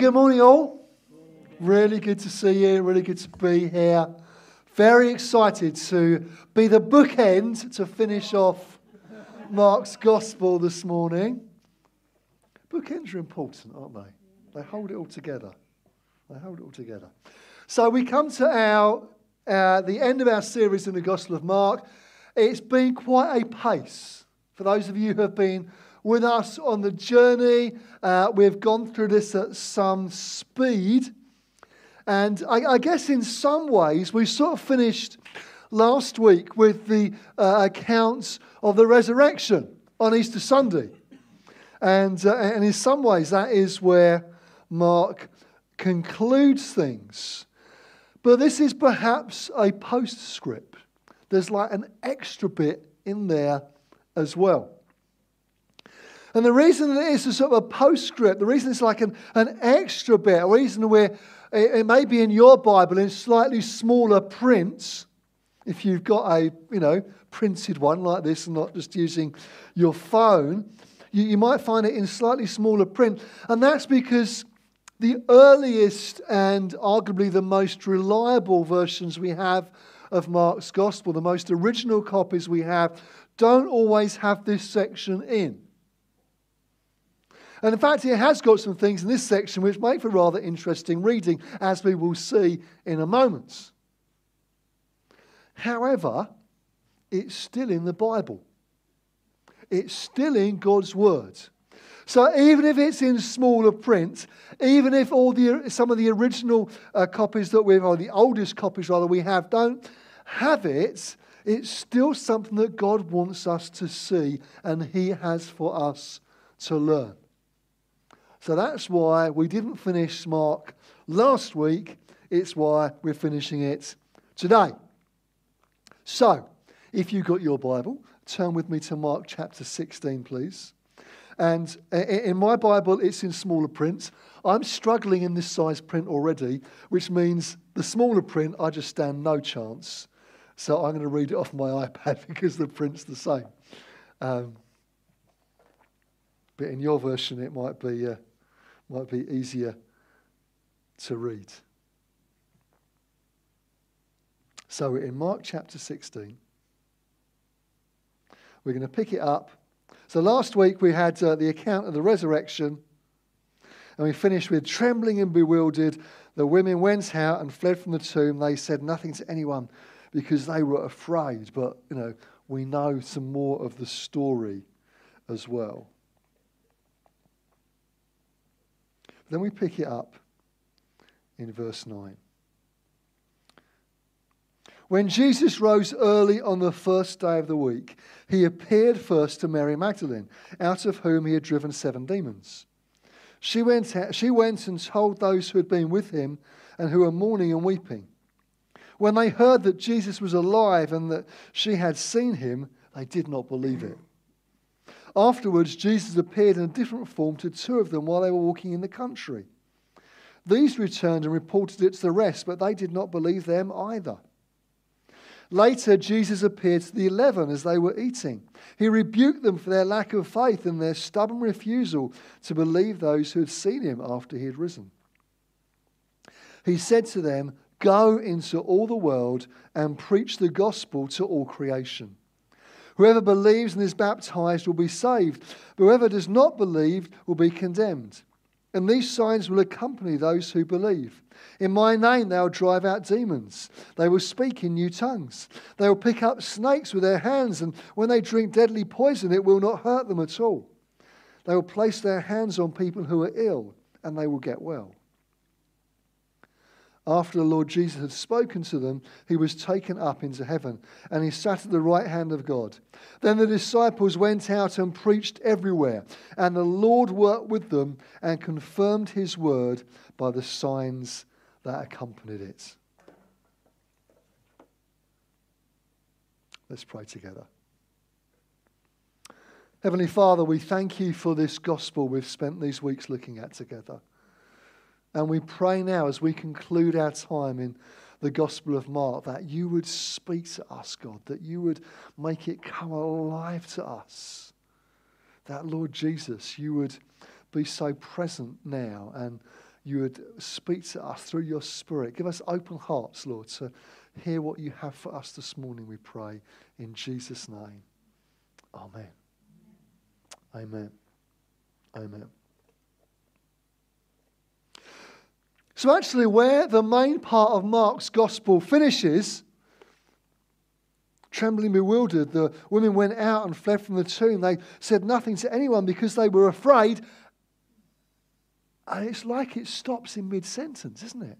good morning, all. Really good to see you. Really good to be here. Very excited to be the bookend to finish off Mark's Gospel this morning. Bookends are important, aren't they? They hold it all together. They hold it all together. So we come to our uh, the end of our series in the Gospel of Mark. It's been quite a pace for those of you who have been with us on the journey. Uh, we've gone through this at some speed. And I, I, guess in some ways, we sort of finished last week with the uh, accounts of the resurrection on Easter Sunday. And, uh, and in some ways, that is where Mark concludes things. But this is perhaps a postscript. There's like an extra bit in there as well. And the reason that it's a sort of a postscript, the reason it's like an, an extra bit, the reason where it, it may be in your Bible in slightly smaller print, if you've got a, you know, printed one like this and not just using your phone, you, you might find it in slightly smaller print. And that's because the earliest and arguably the most reliable versions we have of Mark's Gospel, the most original copies we have, don't always have this section in. And in fact, he has got some things in this section which make for rather interesting reading, as we will see in a moment. However, it's still in the Bible, it's still in God's Word. So even if it's in smaller print, even if all the some of the original uh, copies that we've, or the oldest copies rather we have, don't have it, it's still something that God wants us to see and He has for us to learn. So that's why we didn't finish Mark last week. It's why we're finishing it today. So, if you've got your Bible, turn with me to Mark chapter 16, please. And in my Bible, it's in smaller print. I'm struggling in this size print already, which means the smaller print, I just stand no chance. So I'm going to read it off my iPad because the print's the same. Um, but in your version, it might be uh, might be easier to read. So in Mark chapter 16, we're going to pick it up. So last week we had uh, the account of the resurrection, and we finished with trembling and bewildered. The women went out and fled from the tomb. They said nothing to anyone because they were afraid. But, you know, we know some more of the story as well. Then we pick it up in verse 9. When Jesus rose early on the first day of the week, he appeared first to Mary Magdalene, out of whom he had driven seven demons. She went, she went and told those who had been with him and who were mourning and weeping. When they heard that Jesus was alive and that she had seen him, they did not believe it. Afterwards, Jesus appeared in a different form to two of them while they were walking in the country. These returned and reported it to the rest, but they did not believe them either. Later, Jesus appeared to the eleven as they were eating. He rebuked them for their lack of faith and their stubborn refusal to believe those who had seen him after he had risen. He said to them, Go into all the world and preach the gospel to all creation. Whoever believes and is baptized will be saved, but whoever does not believe will be condemned. And these signs will accompany those who believe. In my name they will drive out demons. They will speak in new tongues. They will pick up snakes with their hands, and when they drink deadly poison, it will not hurt them at all. They will place their hands on people who are ill, and they will get well. After the Lord Jesus had spoken to them, he was taken up into heaven, and he sat at the right hand of God. Then the disciples went out and preached everywhere, and the Lord worked with them and confirmed his word by the signs that accompanied it. Let's pray together. Heavenly Father, we thank you for this gospel we've spent these weeks looking at together. And we pray now as we conclude our time in the Gospel of Mark that you would speak to us, God, that you would make it come alive to us. That, Lord Jesus, you would be so present now and you would speak to us through your Spirit. Give us open hearts, Lord, to hear what you have for us this morning, we pray. In Jesus' name. Amen. Amen. Amen. So, actually, where the main part of Mark's gospel finishes, trembling, bewildered, the women went out and fled from the tomb. They said nothing to anyone because they were afraid. And it's like it stops in mid sentence, isn't it?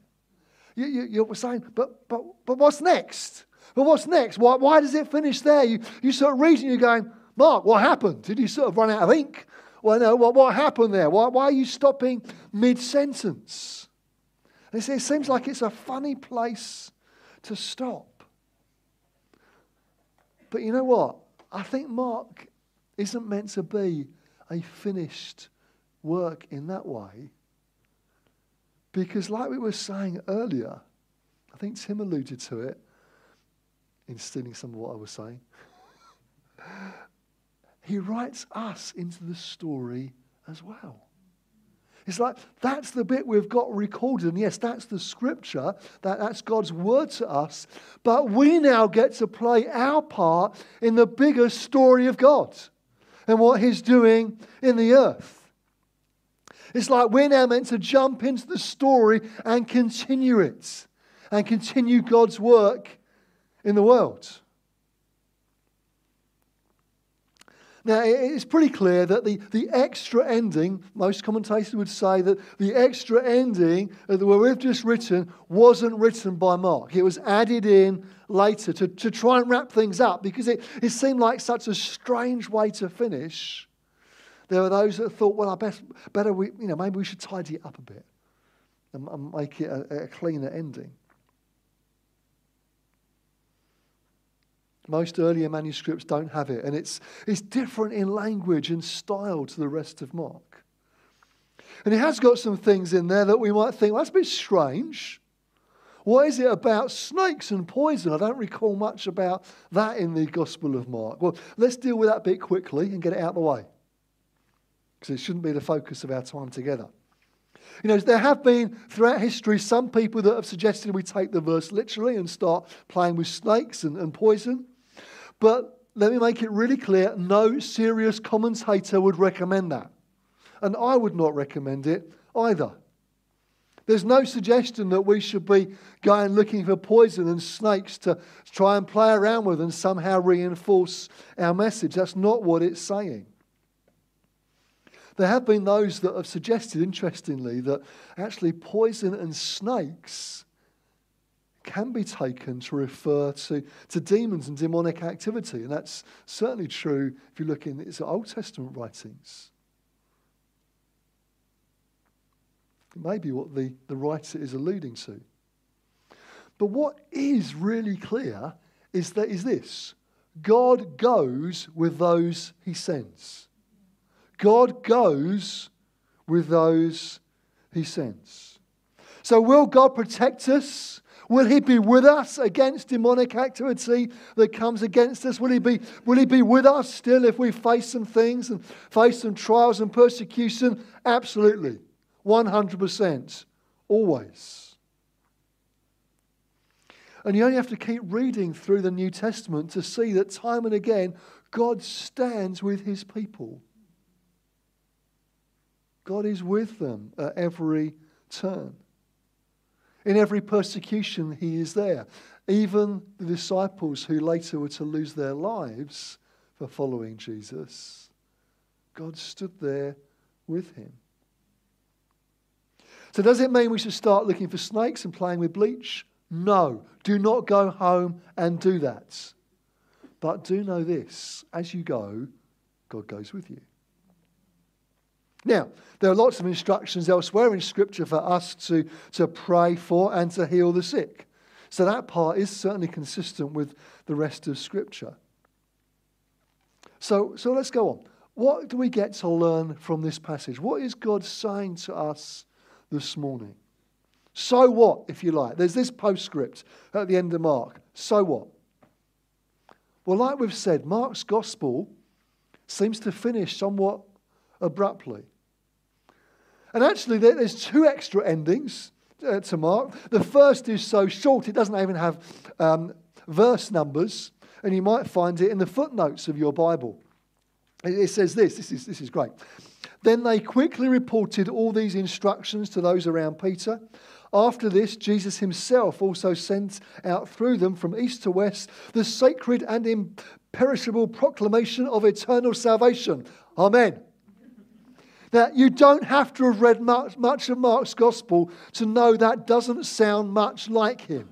You, you, you're saying, but, but, but what's next? But what's next? Why, why does it finish there? You, you sort of reading, you're going, Mark, what happened? Did you sort of run out of ink? Well, no, what, what happened there? Why, why are you stopping mid sentence? It seems like it's a funny place to stop. But you know what? I think Mark isn't meant to be a finished work in that way. Because, like we were saying earlier, I think Tim alluded to it in stealing some of what I was saying. he writes us into the story as well. It's like that's the bit we've got recorded. And yes, that's the scripture, that, that's God's word to us. But we now get to play our part in the bigger story of God and what He's doing in the earth. It's like we're now meant to jump into the story and continue it and continue God's work in the world. Now, it's pretty clear that the, the extra ending, most commentators would say that the extra ending that we've just written wasn't written by Mark. It was added in later to, to try and wrap things up because it, it seemed like such a strange way to finish. There were those that thought, well, I best, better, we, you know, maybe we should tidy it up a bit and, and make it a, a cleaner ending. Most earlier manuscripts don't have it, and it's, it's different in language and style to the rest of Mark. And it has got some things in there that we might think, well, that's a bit strange. What is it about snakes and poison? I don't recall much about that in the Gospel of Mark. Well, let's deal with that bit quickly and get it out of the way. Because it shouldn't be the focus of our time together. You know, there have been throughout history some people that have suggested we take the verse literally and start playing with snakes and, and poison. But let me make it really clear no serious commentator would recommend that. And I would not recommend it either. There's no suggestion that we should be going looking for poison and snakes to try and play around with and somehow reinforce our message. That's not what it's saying. There have been those that have suggested, interestingly, that actually poison and snakes can be taken to refer to, to demons and demonic activity. And that's certainly true if you look in its Old Testament writings. It may be what the, the writer is alluding to. But what is really clear is that is this God goes with those he sends. God goes with those he sends. So, will God protect us? Will he be with us against demonic activity that comes against us? Will he be, will he be with us still if we face some things and face some trials and persecution? Absolutely. 100%. Always. And you only have to keep reading through the New Testament to see that time and again, God stands with his people. God is with them at every turn. In every persecution, he is there. Even the disciples who later were to lose their lives for following Jesus, God stood there with him. So, does it mean we should start looking for snakes and playing with bleach? No. Do not go home and do that. But do know this as you go, God goes with you. Now, there are lots of instructions elsewhere in Scripture for us to, to pray for and to heal the sick. So that part is certainly consistent with the rest of Scripture. So, so let's go on. what do we get to learn from this passage? What is God saying to us this morning? So what, if you like? There's this postscript at the end of Mark. So what? Well, like we've said, Mark's gospel seems to finish somewhat abruptly. And actually, there's two extra endings uh, to Mark. The first is so short, it doesn't even have um, verse numbers, and you might find it in the footnotes of your Bible. It says this this is, this is great. Then they quickly reported all these instructions to those around Peter. After this, Jesus himself also sent out through them from east to west the sacred and imperishable proclamation of eternal salvation. Amen. Now, you don't have to have read much, much of Mark's gospel to know that doesn't sound much like him.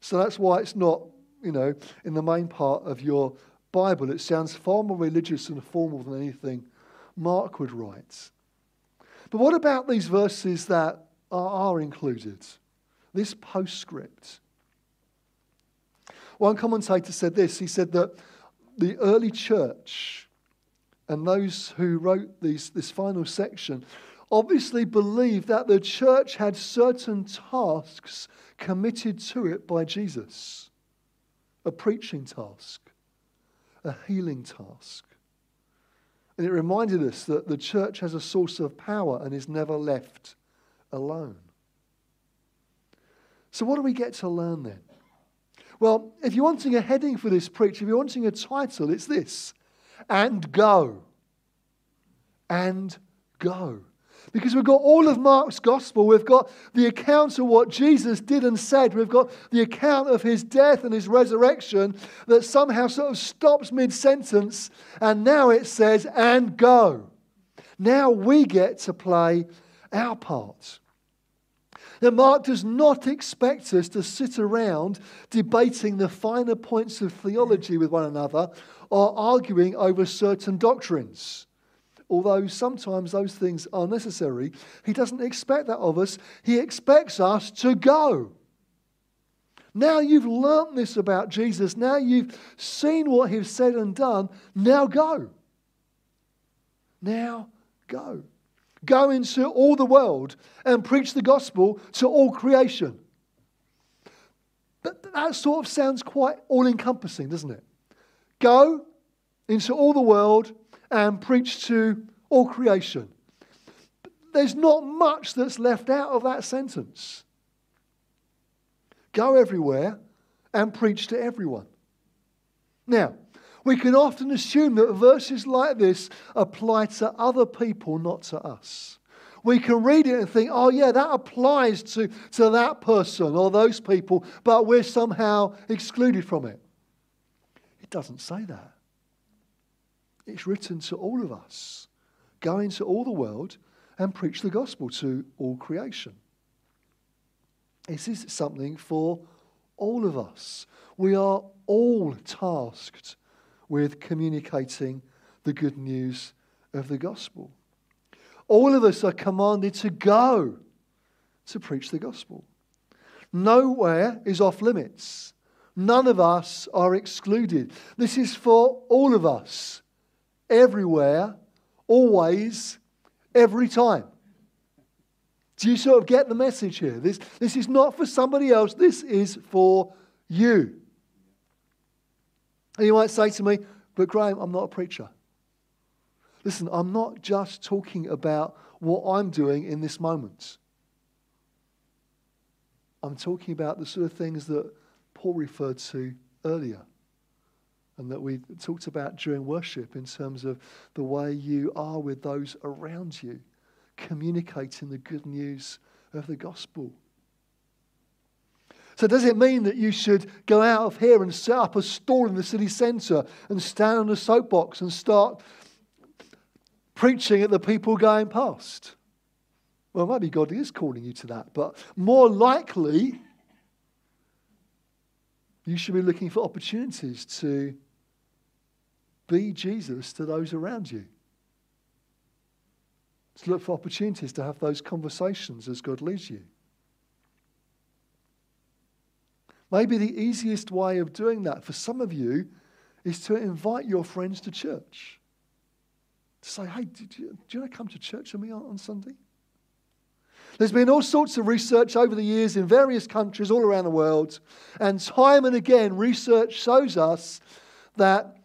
So that's why it's not, you know, in the main part of your Bible. It sounds far more religious and formal than anything Mark would write. But what about these verses that are included? This postscript. One commentator said this he said that the early church and those who wrote these, this final section obviously believed that the church had certain tasks committed to it by Jesus a preaching task, a healing task. And it reminded us that the church has a source of power and is never left alone. So, what do we get to learn then? Well, if you're wanting a heading for this preach, if you're wanting a title, it's this and go. And go. Because we've got all of Mark's gospel. We've got the accounts of what Jesus did and said. We've got the account of his death and his resurrection that somehow sort of stops mid sentence. And now it says, and go. Now we get to play our part. Now, Mark does not expect us to sit around debating the finer points of theology with one another or arguing over certain doctrines although sometimes those things are necessary, he doesn't expect that of us. He expects us to go. Now you've learnt this about Jesus. Now you've seen what he's said and done. Now go. Now go. Go into all the world and preach the gospel to all creation. But that sort of sounds quite all encompassing, doesn't it? Go into all the world and preach to all creation. There's not much that's left out of that sentence. Go everywhere and preach to everyone. Now, we can often assume that verses like this apply to other people, not to us. We can read it and think, oh, yeah, that applies to, to that person or those people, but we're somehow excluded from it. It doesn't say that. It's written to all of us. Go into all the world and preach the gospel to all creation. This is something for all of us. We are all tasked with communicating the good news of the gospel. All of us are commanded to go to preach the gospel. Nowhere is off limits. None of us are excluded. This is for all of us everywhere, always, every time. Do you sort of get the message here? This, this is not for somebody else, this is for you. And you might say to me, but Graham, I'm not a preacher. Listen, I'm not just talking about what I'm doing in this moment. I'm talking about the sort of things that Paul referred to earlier and that we talked about during worship in terms of the way you are with those around you, communicating the good news of the gospel. So, does it mean that you should go out of here and set up a stall in the city centre and stand on a soapbox and start preaching at the people going past? Well, maybe God is calling you to that, but more likely, you should be looking for opportunities to be Jesus to those around you. To look for opportunities to have those conversations as God leads you. Maybe the easiest way of doing that for some of you is to invite your friends to church. to say, hey, you, do you want to come to church with me on, on Sunday? There's been all sorts of research over the years in various countries all around the world, and time and again, research shows us that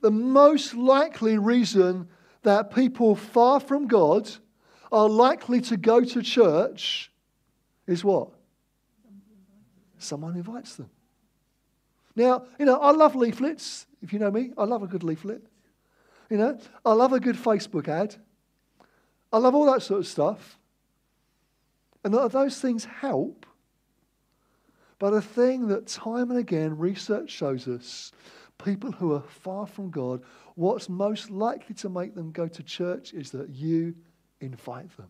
the most likely reason that people far from God are likely to go to church is what? Someone invites them. Now, you know, I love leaflets. If you know me, I love a good leaflet. You know, I love a good Facebook ad. I love all that sort of stuff. And those things help. But a thing that time and again research shows us people who are far from God, what's most likely to make them go to church is that you invite them.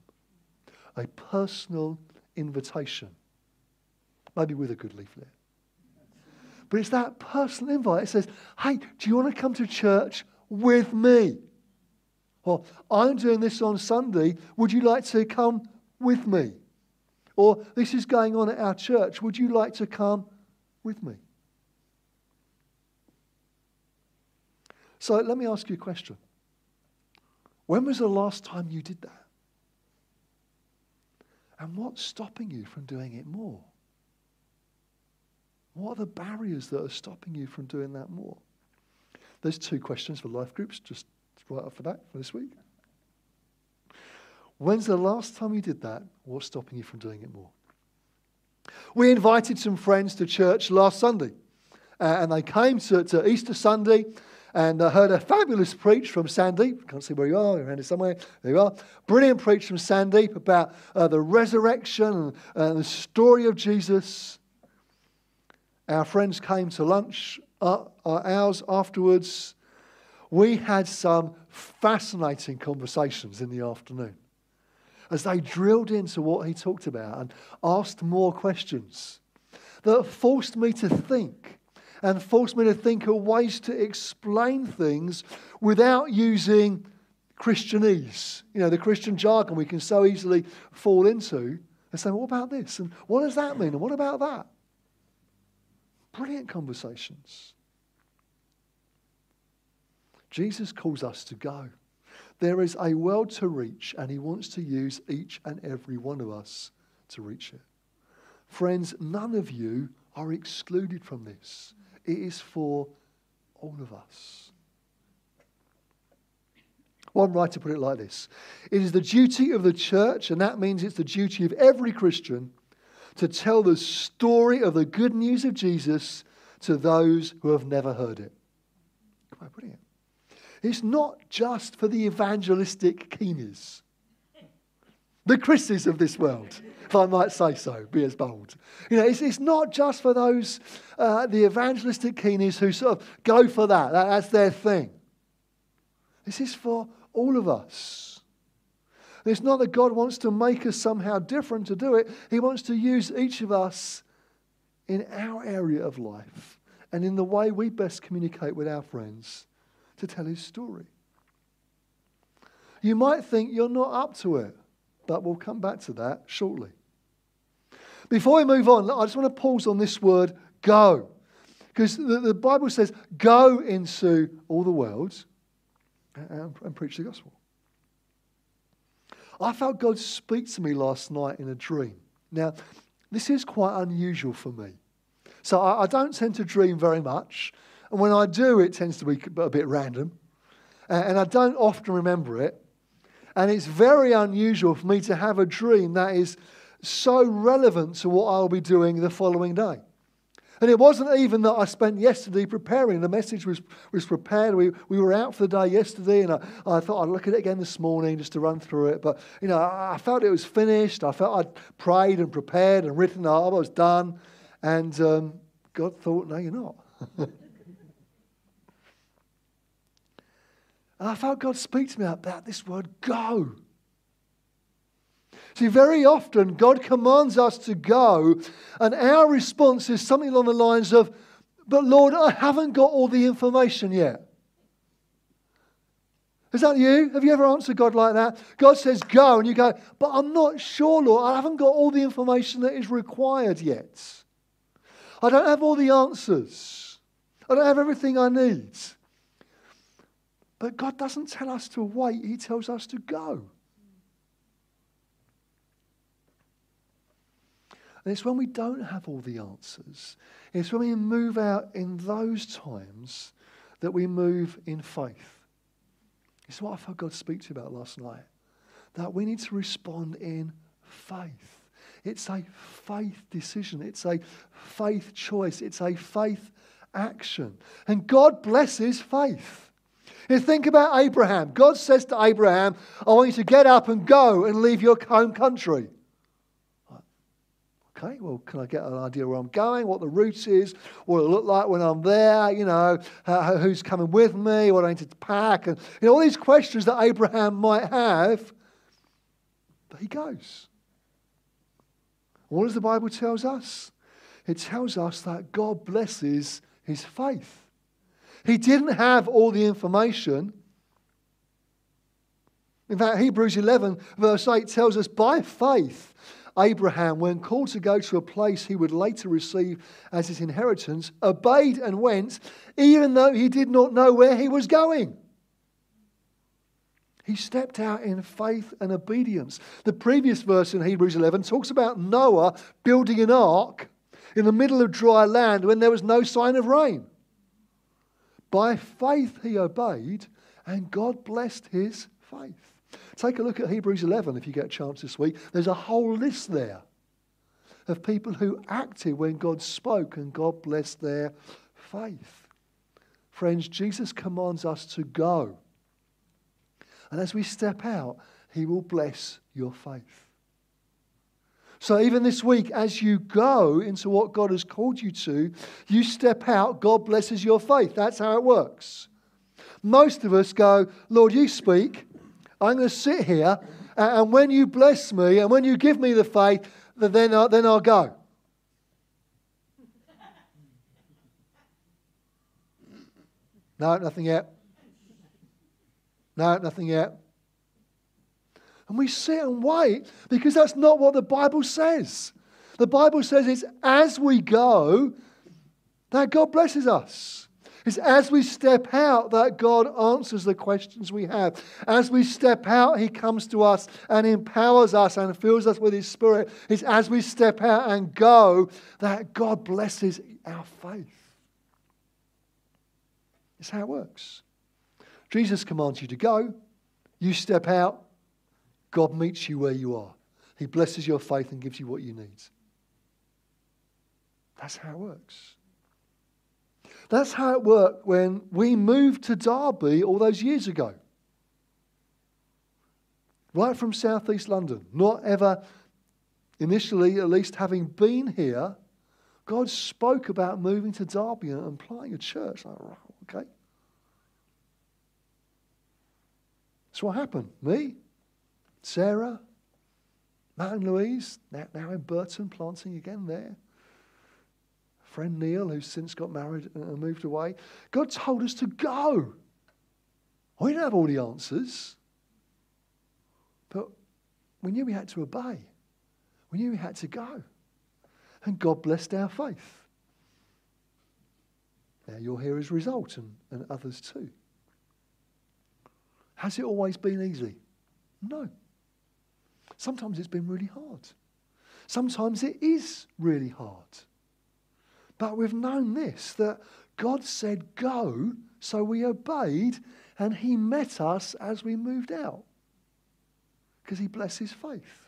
A personal invitation, maybe with a good leaflet. But it's that personal invite. It says, hey, do you want to come to church with me? Or I'm doing this on Sunday. Would you like to come with me? Or this is going on at our church. Would you like to come with me? So let me ask you a question. When was the last time you did that? And what's stopping you from doing it more? What are the barriers that are stopping you from doing that more? There's two questions for life groups, just right off the bat for this week. When's the last time you did that? What's stopping you from doing it more? We invited some friends to church last Sunday, uh, and they came to, to Easter Sunday and I heard a fabulous preach from Sandy. Can't see where you are, you're around here somewhere. There you are. Brilliant preach from Sandy about uh, the resurrection and, the story of Jesus. Our friends came to lunch, uh, hours afterwards. We had some fascinating conversations in the afternoon as they drilled into what he talked about and asked more questions that forced me to think and forced me to think of ways to explain things without using Christianese, you know, the Christian jargon we can so easily fall into and say, what about this? And what does that mean? And what about that? Brilliant conversations. Jesus calls us to go. There is a world to reach, and he wants to use each and every one of us to reach it. Friends, none of you are excluded from this. It is for all of us. One writer put it like this It is the duty of the church, and that means it's the duty of every Christian, to tell the story of the good news of Jesus to those who have never heard it. Quite brilliant. It's not just for the evangelistic keenies, the Christies of this world if I might say so, be as bold. You know, it's, it's not just for those, uh, the evangelistic keenies who sort of go for that. that. That's their thing. This is for all of us. it's not that God wants to make us somehow different to do it. He wants to use each of us in our area of life and in the way we best communicate with our friends to tell his story. You might think you're not up to it, but we'll come back to that shortly. Before we move on, I just want to pause on this word go. Because the, the Bible says, go into all the world and, and preach the gospel. I felt God speak to me last night in a dream. Now, this is quite unusual for me. So I, I, don't tend to dream very much. And when I do, it tends to be a bit random. And, I don't often remember it. And it's very unusual for me to have a dream that is so relevant to what I'll be doing the following day. And it wasn't even that I spent yesterday preparing. The message was, was prepared. We, we were out for the day yesterday, and I, I thought I'd look at it again this morning just to run through it. But, you know, I, I felt it was finished. I felt I'd prayed and prepared and written up. I was done. And um, God thought, no, you're not. and I felt God speak to me about this word, go. See, very often God commands us to go, and our response is something along the lines of, But Lord, I haven't got all the information yet. Is that you? Have you ever answered God like that? God says, Go, and you go, But I'm not sure, Lord. I haven't got all the information that is required yet. I don't have all the answers. I don't have everything I need. But God doesn't tell us to wait, He tells us to go. And it's when we don't have all the answers, it's when we move out in those times that we move in faith. It's what I felt God speak to you about last night. That we need to respond in faith. It's a faith decision, it's a faith choice, it's a faith action. And God blesses faith. You think about Abraham. God says to Abraham, I want you to get up and go and leave your home country. Okay, well, can I get an idea where I'm going, what the route is, what it'll look like when I'm there, you know, uh, who's coming with me, what I need to pack, and you know, all these questions that Abraham might have. But he goes. What does the Bible tells us? It tells us that God blesses his faith. He didn't have all the information. In fact, Hebrews 11, verse 8 tells us by faith, Abraham, when called to go to a place he would later receive as his inheritance, obeyed and went, even though he did not know where he was going. He stepped out in faith and obedience. The previous verse in Hebrews 11 talks about Noah building an ark in the middle of dry land when there was no sign of rain. By faith he obeyed, and God blessed his faith. Take a look at Hebrews 11 if you get a chance this week. There's a whole list there of people who acted when God spoke and God blessed their faith. Friends, Jesus commands us to go. And as we step out, he will bless your faith. So, even this week, as you go into what God has called you to, you step out, God blesses your faith. That's how it works. Most of us go, Lord, you speak. I'm going to sit here, and when you bless me and when you give me the faith, then I'll, then I'll go. No, nothing yet. No, nothing yet. And we sit and wait because that's not what the Bible says. The Bible says it's as we go that God blesses us. It's as we step out that God answers the questions we have. As we step out, He comes to us and empowers us and fills us with His Spirit. It's as we step out and go that God blesses our faith. It's how it works. Jesus commands you to go, you step out, God meets you where you are. He blesses your faith and gives you what you need. That's how it works. That's how it worked when we moved to Derby all those years ago. Right from southeast London, not ever initially, at least having been here, God spoke about moving to Derby and planting a church. Okay. That's what happened. Me, Sarah, Matt and Louise, now, now in Burton, planting again there. Friend Neil, who's since got married and moved away. God told us to go. We didn't have all the answers, but we knew we had to obey. We knew we had to go. And God blessed our faith. Now you'll hear his result and, and others too. Has it always been easy? No. Sometimes it's been really hard. Sometimes it is really hard. But we've known this that God said go, so we obeyed, and He met us as we moved out because He blesses faith.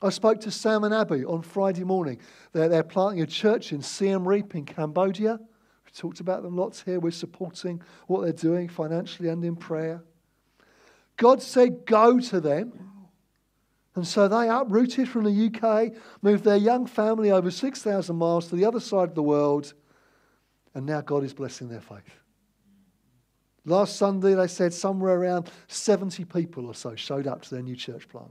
I spoke to Sam and Abby on Friday morning. They're, they're planting a church in Siem Reap in Cambodia. We talked about them lots here. We're supporting what they're doing financially and in prayer. God said, Go to them. And so they uprooted from the UK, moved their young family over 6,000 miles to the other side of the world, and now God is blessing their faith. Last Sunday, they said somewhere around 70 people or so showed up to their new church plant.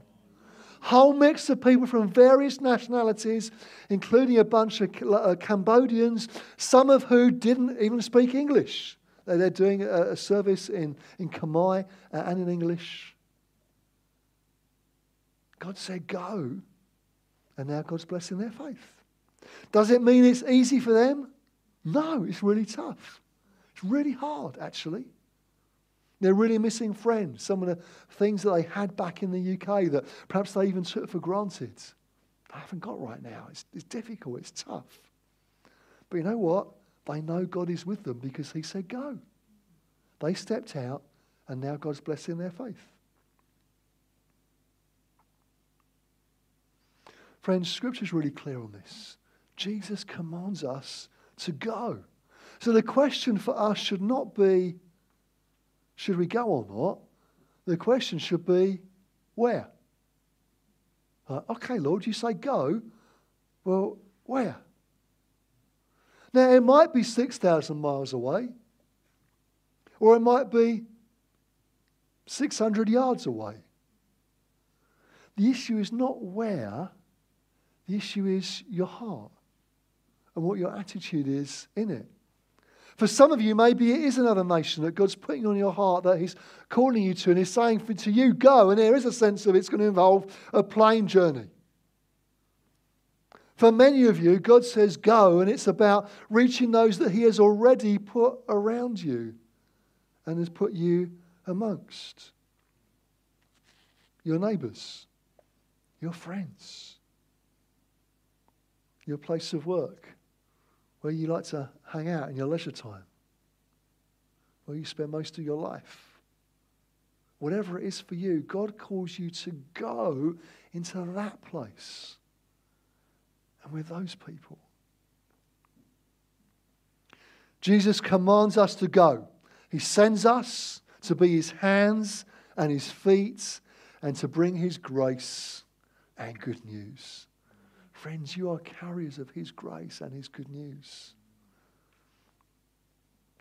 Whole mix of people from various nationalities, including a bunch of uh, Cambodians, some of who didn't even speak English. They're doing a, service in, in Khmer uh, and in English. God said, go. And now God's blessing their faith. Does it mean it's easy for them? No, it's really tough. It's really hard, actually. They're really missing friends, some of the things that they had back in the UK that perhaps they even took for granted. I haven't got right now. It's, it's difficult, it's tough. But you know what? They know God is with them because He said go. They stepped out, and now God's blessing their faith. Friends, Scripture's really clear on this. Jesus commands us to go. So the question for us should not be, should we go or not? The question should be, where? Uh, okay, Lord, you say go. Well, where? Now, it might be 6,000 miles away, or it might be 600 yards away. The issue is not where, the issue is your heart and what your attitude is in it. For some of you, maybe it is another nation that God's putting on your heart that He's calling you to and He's saying to you, go. And there is a sense of it's going to involve a plane journey. For many of you, God says go, and it's about reaching those that He has already put around you and has put you amongst your neighbours, your friends, your place of work, where you like to hang out in your leisure time, where you spend most of your life. Whatever it is for you, God calls you to go into that place and with those people. Jesus commands us to go. He sends us to be his hands and his feet and to bring his grace and good news. Friends, you are carriers of his grace and his good news.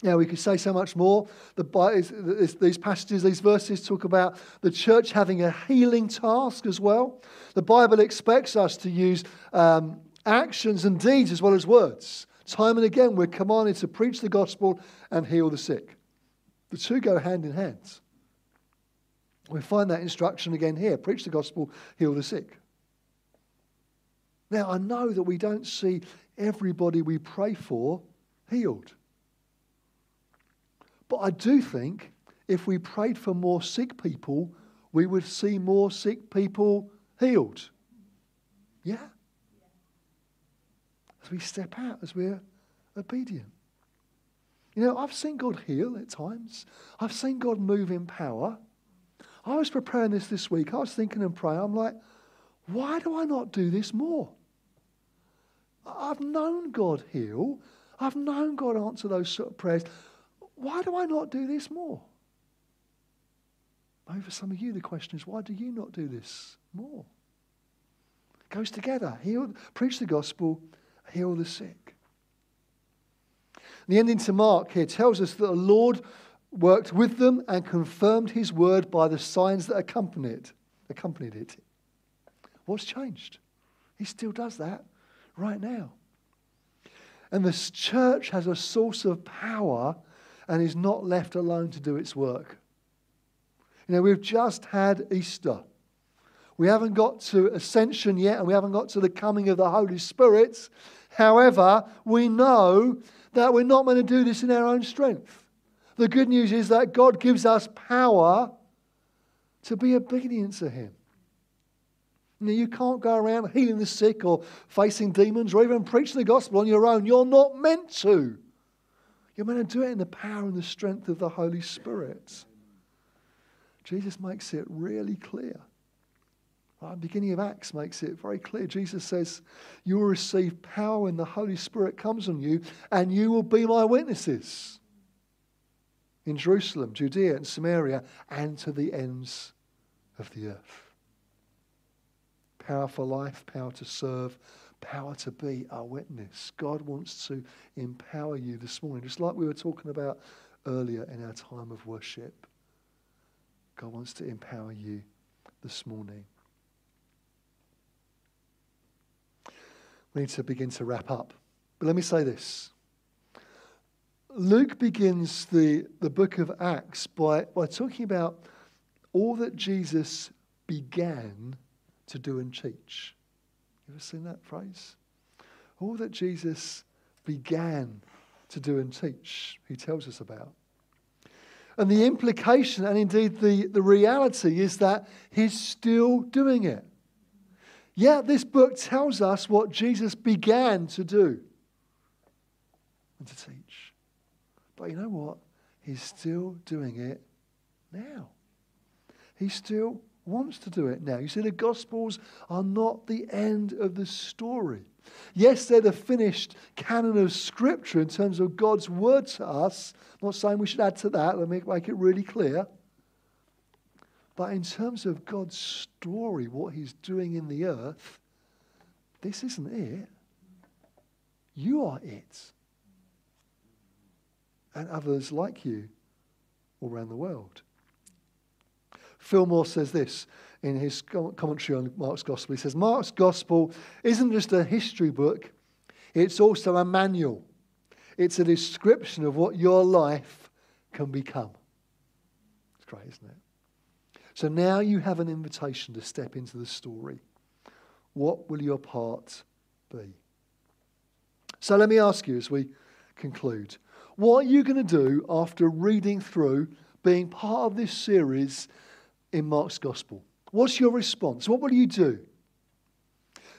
Now, we could say so much more. The, these passages, these verses talk about the church having a healing task as well. The Bible expects us to use um, actions and deeds as well as words. Time and again, we're commanded to preach the gospel and heal the sick. The two go hand in hand. We find that instruction again here preach the gospel, heal the sick. Now, I know that we don't see everybody we pray for healed. But I do think if we prayed for more sick people, we would see more sick people healed. Yeah? We step out, as we're obedient. You know, I've seen God heal at times, I've seen God move in power. I was preparing this this week. I was thinking and praying. I'm like, why do I not do this more? I've known God heal. I've known God answer those sort of prayers. Why do I not do this more? Maybe for some of you, the question is, why do you not do this more? It goes together. Heal, preach the gospel, heal the sick. The ending to Mark here tells us that the Lord worked with them and confirmed his word by the signs that accompanied, it. What's changed? He still does that right now. And the church has a source of power and is not left alone to do its work. You know, we've just had Easter. We haven't got to ascension yet, and we haven't got to the coming of the Holy Spirit. However, we know that we're not going to do this in our own strength. The good news is that God gives us power to be obedient to Him. Know, you can't go around healing the sick or facing demons or even preaching the gospel on your own. You're not meant to. You're meant to do it in the power and the strength of the Holy Spirit. Jesus makes it really clear. The beginning of Acts makes it very clear. Jesus says, You will receive power when the Holy Spirit comes on you, and you will be my witnesses in Jerusalem, Judea, and Samaria, and to the ends of the earth. Power for life, power to serve, power to be a witness. God wants to empower you this morning, just like we were talking about earlier in our time of worship. God wants to empower you this morning. We need to begin to wrap up. But let me say this. Luke begins the, the book of Acts by, by talking about all that Jesus began to do and teach. You ever seen that phrase? All that Jesus began to do and teach, he tells us about. And the implication, and indeed the, the reality, is that he's still doing it. Yeah, this book tells us what Jesus began to do and to teach. But you know what? He's still doing it now. He still wants to do it now. You see, the Gospels are not the end of the story. Yes, they're the finished canon of Scripture in terms of God's word to us. I'm not saying we should add to that, let me make it really clear. But in terms of God's story, what He's doing in the earth, this isn't it. You are it. And others like you all around the world. Phil Moore says this in his commentary on Mark's Gospel. He says, Mark's Gospel isn't just a history book, it's also a manual. It's a description of what your life can become. It's great, isn't it? So now you have an invitation to step into the story. What will your part be? So let me ask you as we conclude what are you going to do after reading through, being part of this series in Mark's Gospel? What's your response? What will you do?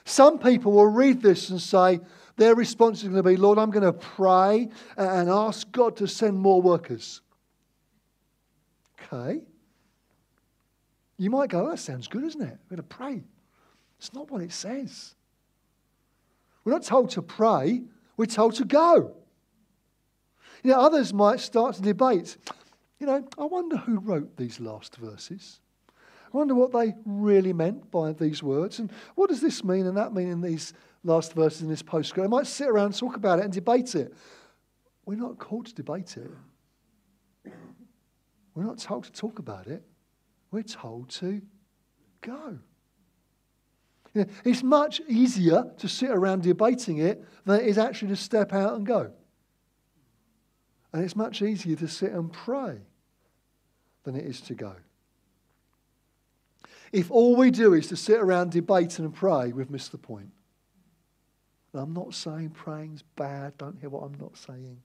Some people will read this and say, their response is going to be, Lord, I'm going to pray and ask God to send more workers. Okay. You might go, oh, that sounds good, isn't it? We're going to pray. It's not what it says. We're not told to pray, we're told to go. You know, others might start to debate. You know, I wonder who wrote these last verses. I wonder what they really meant by these words. And what does this mean and that mean in these last verses in this postscript? They might sit around and talk about it and debate it. We're not called to debate it. We're not told to talk about it. We're told to go. It's much easier to sit around debating it than it is actually to step out and go. And it's much easier to sit and pray than it is to go. If all we do is to sit around debating and pray, we've missed the point. And I'm not saying praying's bad. Don't hear what I'm not saying.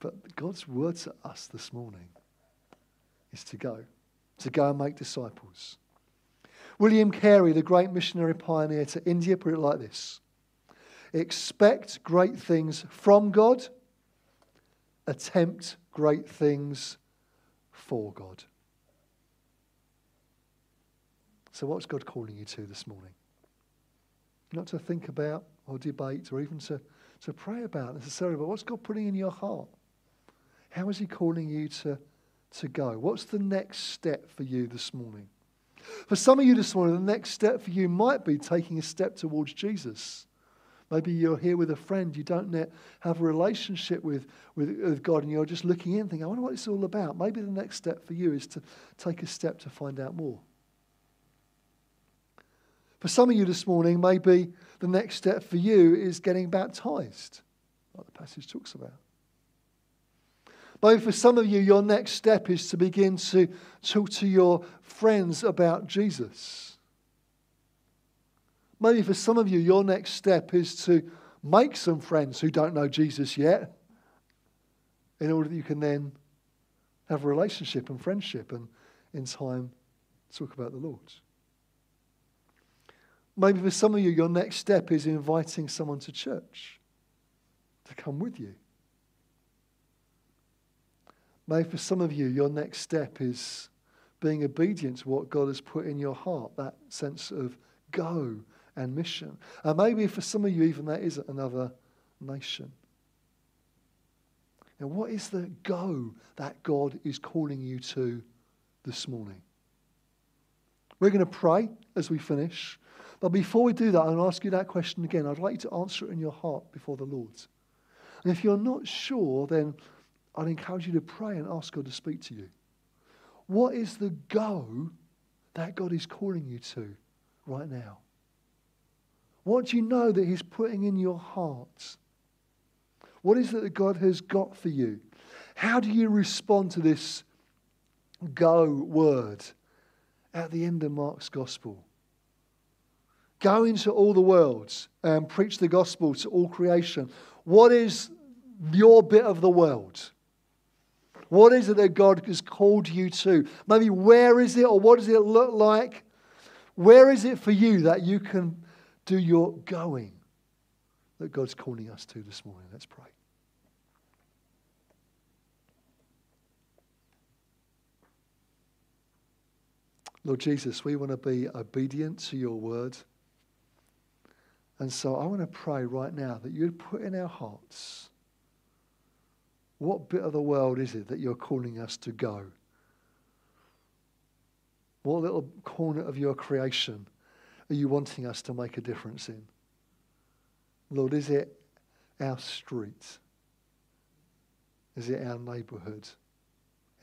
But God's word to us this morning is to go, to go and make disciples. William Carey, the great missionary pioneer to India, put it like this Expect great things from God, attempt great things for God. So, what's God calling you to this morning? Not to think about or debate or even to, to pray about necessarily, but what's God putting in your heart? How is He calling you to, to go? What's the next step for you this morning? For some of you this morning, the next step for you might be taking a step towards Jesus. Maybe you're here with a friend you don't have a relationship with, with, with, God and you're just looking in thinking, I wonder what it's all about. Maybe the next step for you is to take a step to find out more. For some of you this morning, maybe the next step for you is getting baptized, like the passage talks about. Maybe for some of you, your next step is to begin to talk to your friends about Jesus. Maybe for some of you, your next step is to make some friends who don't know Jesus yet in order that you can then have a relationship and friendship and in time talk about the Lord. Maybe for some of you, your next step is inviting someone to church to come with you. Maybe for some of you, your next step is being obedient to what God has put in your heart, that sense of go and mission. And maybe for some of you, even that is another nation. Now, what is the go that God is calling you to this morning? We're going to pray as we finish. But before we do that, I'll ask you that question again. I'd like you to answer it in your heart before the Lord. And if you're not sure, then I'd encourage you to pray and ask God to speak to you. What is the go that God is calling you to right now? What do you know that He's putting in your heart? What is it that God has got for you? How do you respond to this go word at the end of Mark's gospel? Go into all the worlds and preach the gospel to all creation. What is your bit of the world? What is it that God has called you to? Maybe where is it or what does it look like? Where is it for you that you can do your going that God's calling us to this morning? Let's pray. Lord Jesus, we want to be obedient to your word. And so I want to pray right now that you'd put in our hearts what bit of the world is it that you're calling us to go? What little corner of your creation are you wanting us to make a difference in? Lord, is it our street? Is it our neighbourhood?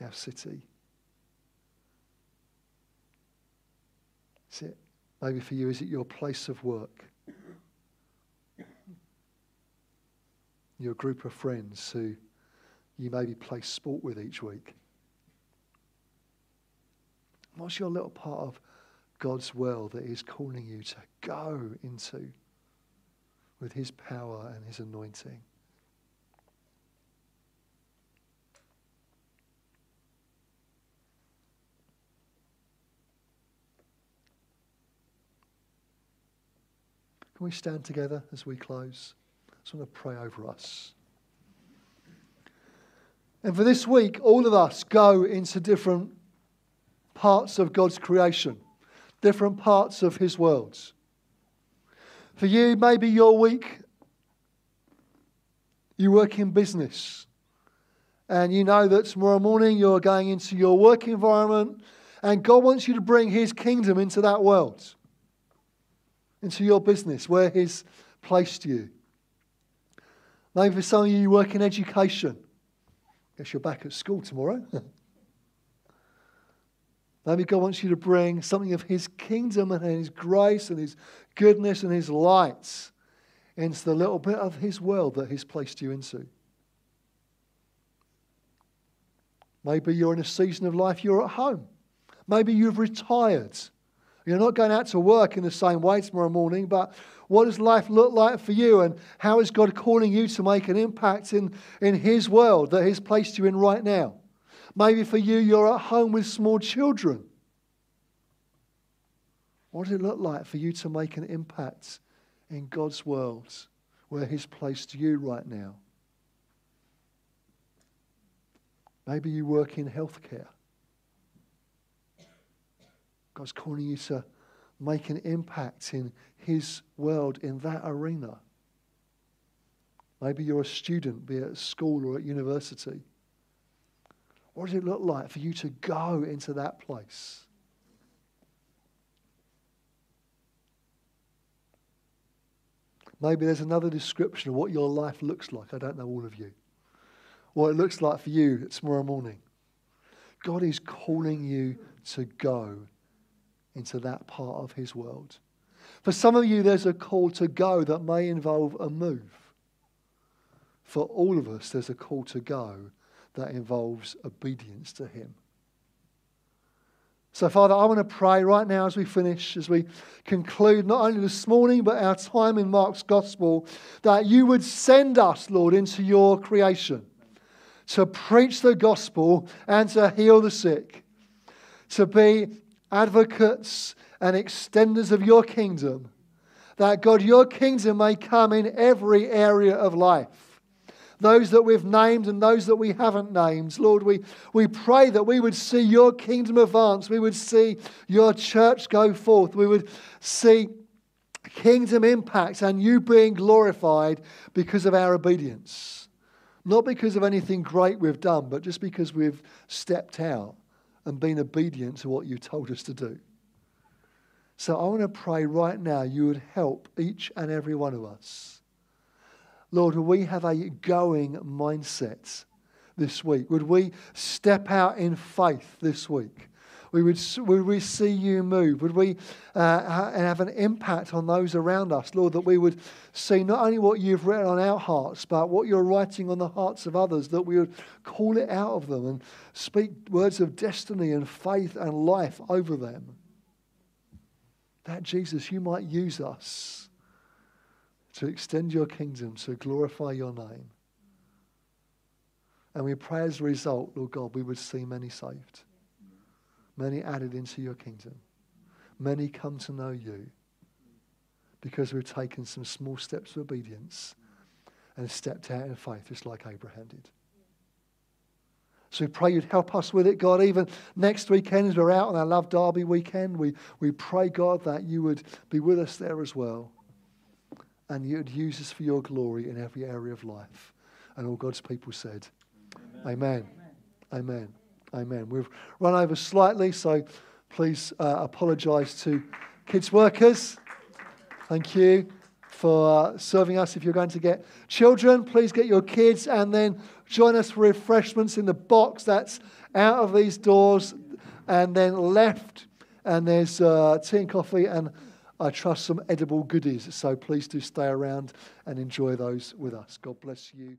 Our city? Is it, maybe for you, is it your place of work? Your group of friends who you maybe play sport with each week? What's your little part of God's world that He's calling you to go into with His power and His anointing? Can we stand together as we close? I just want to pray over us. And for this week, all of us go into different parts of God's creation, different parts of His worlds. For you, maybe your week, you work in business. And you know that tomorrow morning you're going into your work environment, and God wants you to bring His kingdom into that world into your business where He's placed you. Maybe for some of you, you work in education. Guess you're back at school tomorrow. Maybe God wants you to bring something of His kingdom and His grace and His goodness and His light into the little bit of His world that He's placed you into. Maybe you're in a season of life you're at home. Maybe you've retired you're not going out to work in the same way tomorrow morning, but what does life look like for you? And how is God calling you to make an impact in, in His world that He's placed you in right now? Maybe for you, you're at home with small children. What does it look like for you to make an impact in God's world where He's placed you right now? Maybe you work in healthcare. God's calling you to make an impact in His world in that arena. Maybe you're a student, be it at school or at university. What does it look like for you to go into that place? Maybe there's another description of what your life looks like. I don't know all of you. What it looks like for you tomorrow morning. God is calling you to go into that part of his world. For some of you, there's a call to go that may involve a move. For all of us, there's a call to go that involves obedience to him. So, Father, I want to pray right now as we finish, as we conclude not only this morning, but our time in Mark's gospel, that you would send us, Lord, into your creation to preach the gospel and to heal the sick, to be advocates and extenders of your kingdom, that God, your kingdom may come in every area of life. Those that we've named and those that we haven't named. Lord, we, we pray that we would see your kingdom advance. We would see your church go forth. We would see kingdom impact and you being glorified because of our obedience. Not because of anything great we've done, but just because we've stepped out and being obedient to what you told us to do. So I want to pray right now you would help each and every one of us. Lord, we have a going mindset this week? Would we step out in faith this week? We would, would we see you move? Would we uh, have an impact on those around us, Lord, that we would see not only what you've written on our hearts, but what you're writing on the hearts of others, that we would call it out of them and speak words of destiny and faith and life over them. That, Jesus, you might use us to extend your kingdom, to glorify your name. And we pray as a result, Lord God, we would see many saved, many added into your kingdom, many come to know you because we've taken some small steps of obedience and stepped out in faith, just like Abraham did. So we pray you'd help us with it, God. Even next weekend, as we're out on our Love Derby weekend, we, we pray, God, that you would be with us there as well. And you'd use us for your glory in every area of life. And all God's people said, Amen. Amen. Amen. We've run over slightly, so please uh, apologize to kids' workers. Thank you for serving us. If you're going to get children, please get your kids and then join us for refreshments in the box that's out of these doors and then left. And there's uh, tea and coffee and I trust some edible goodies. So please do stay around and enjoy those with us. God bless you.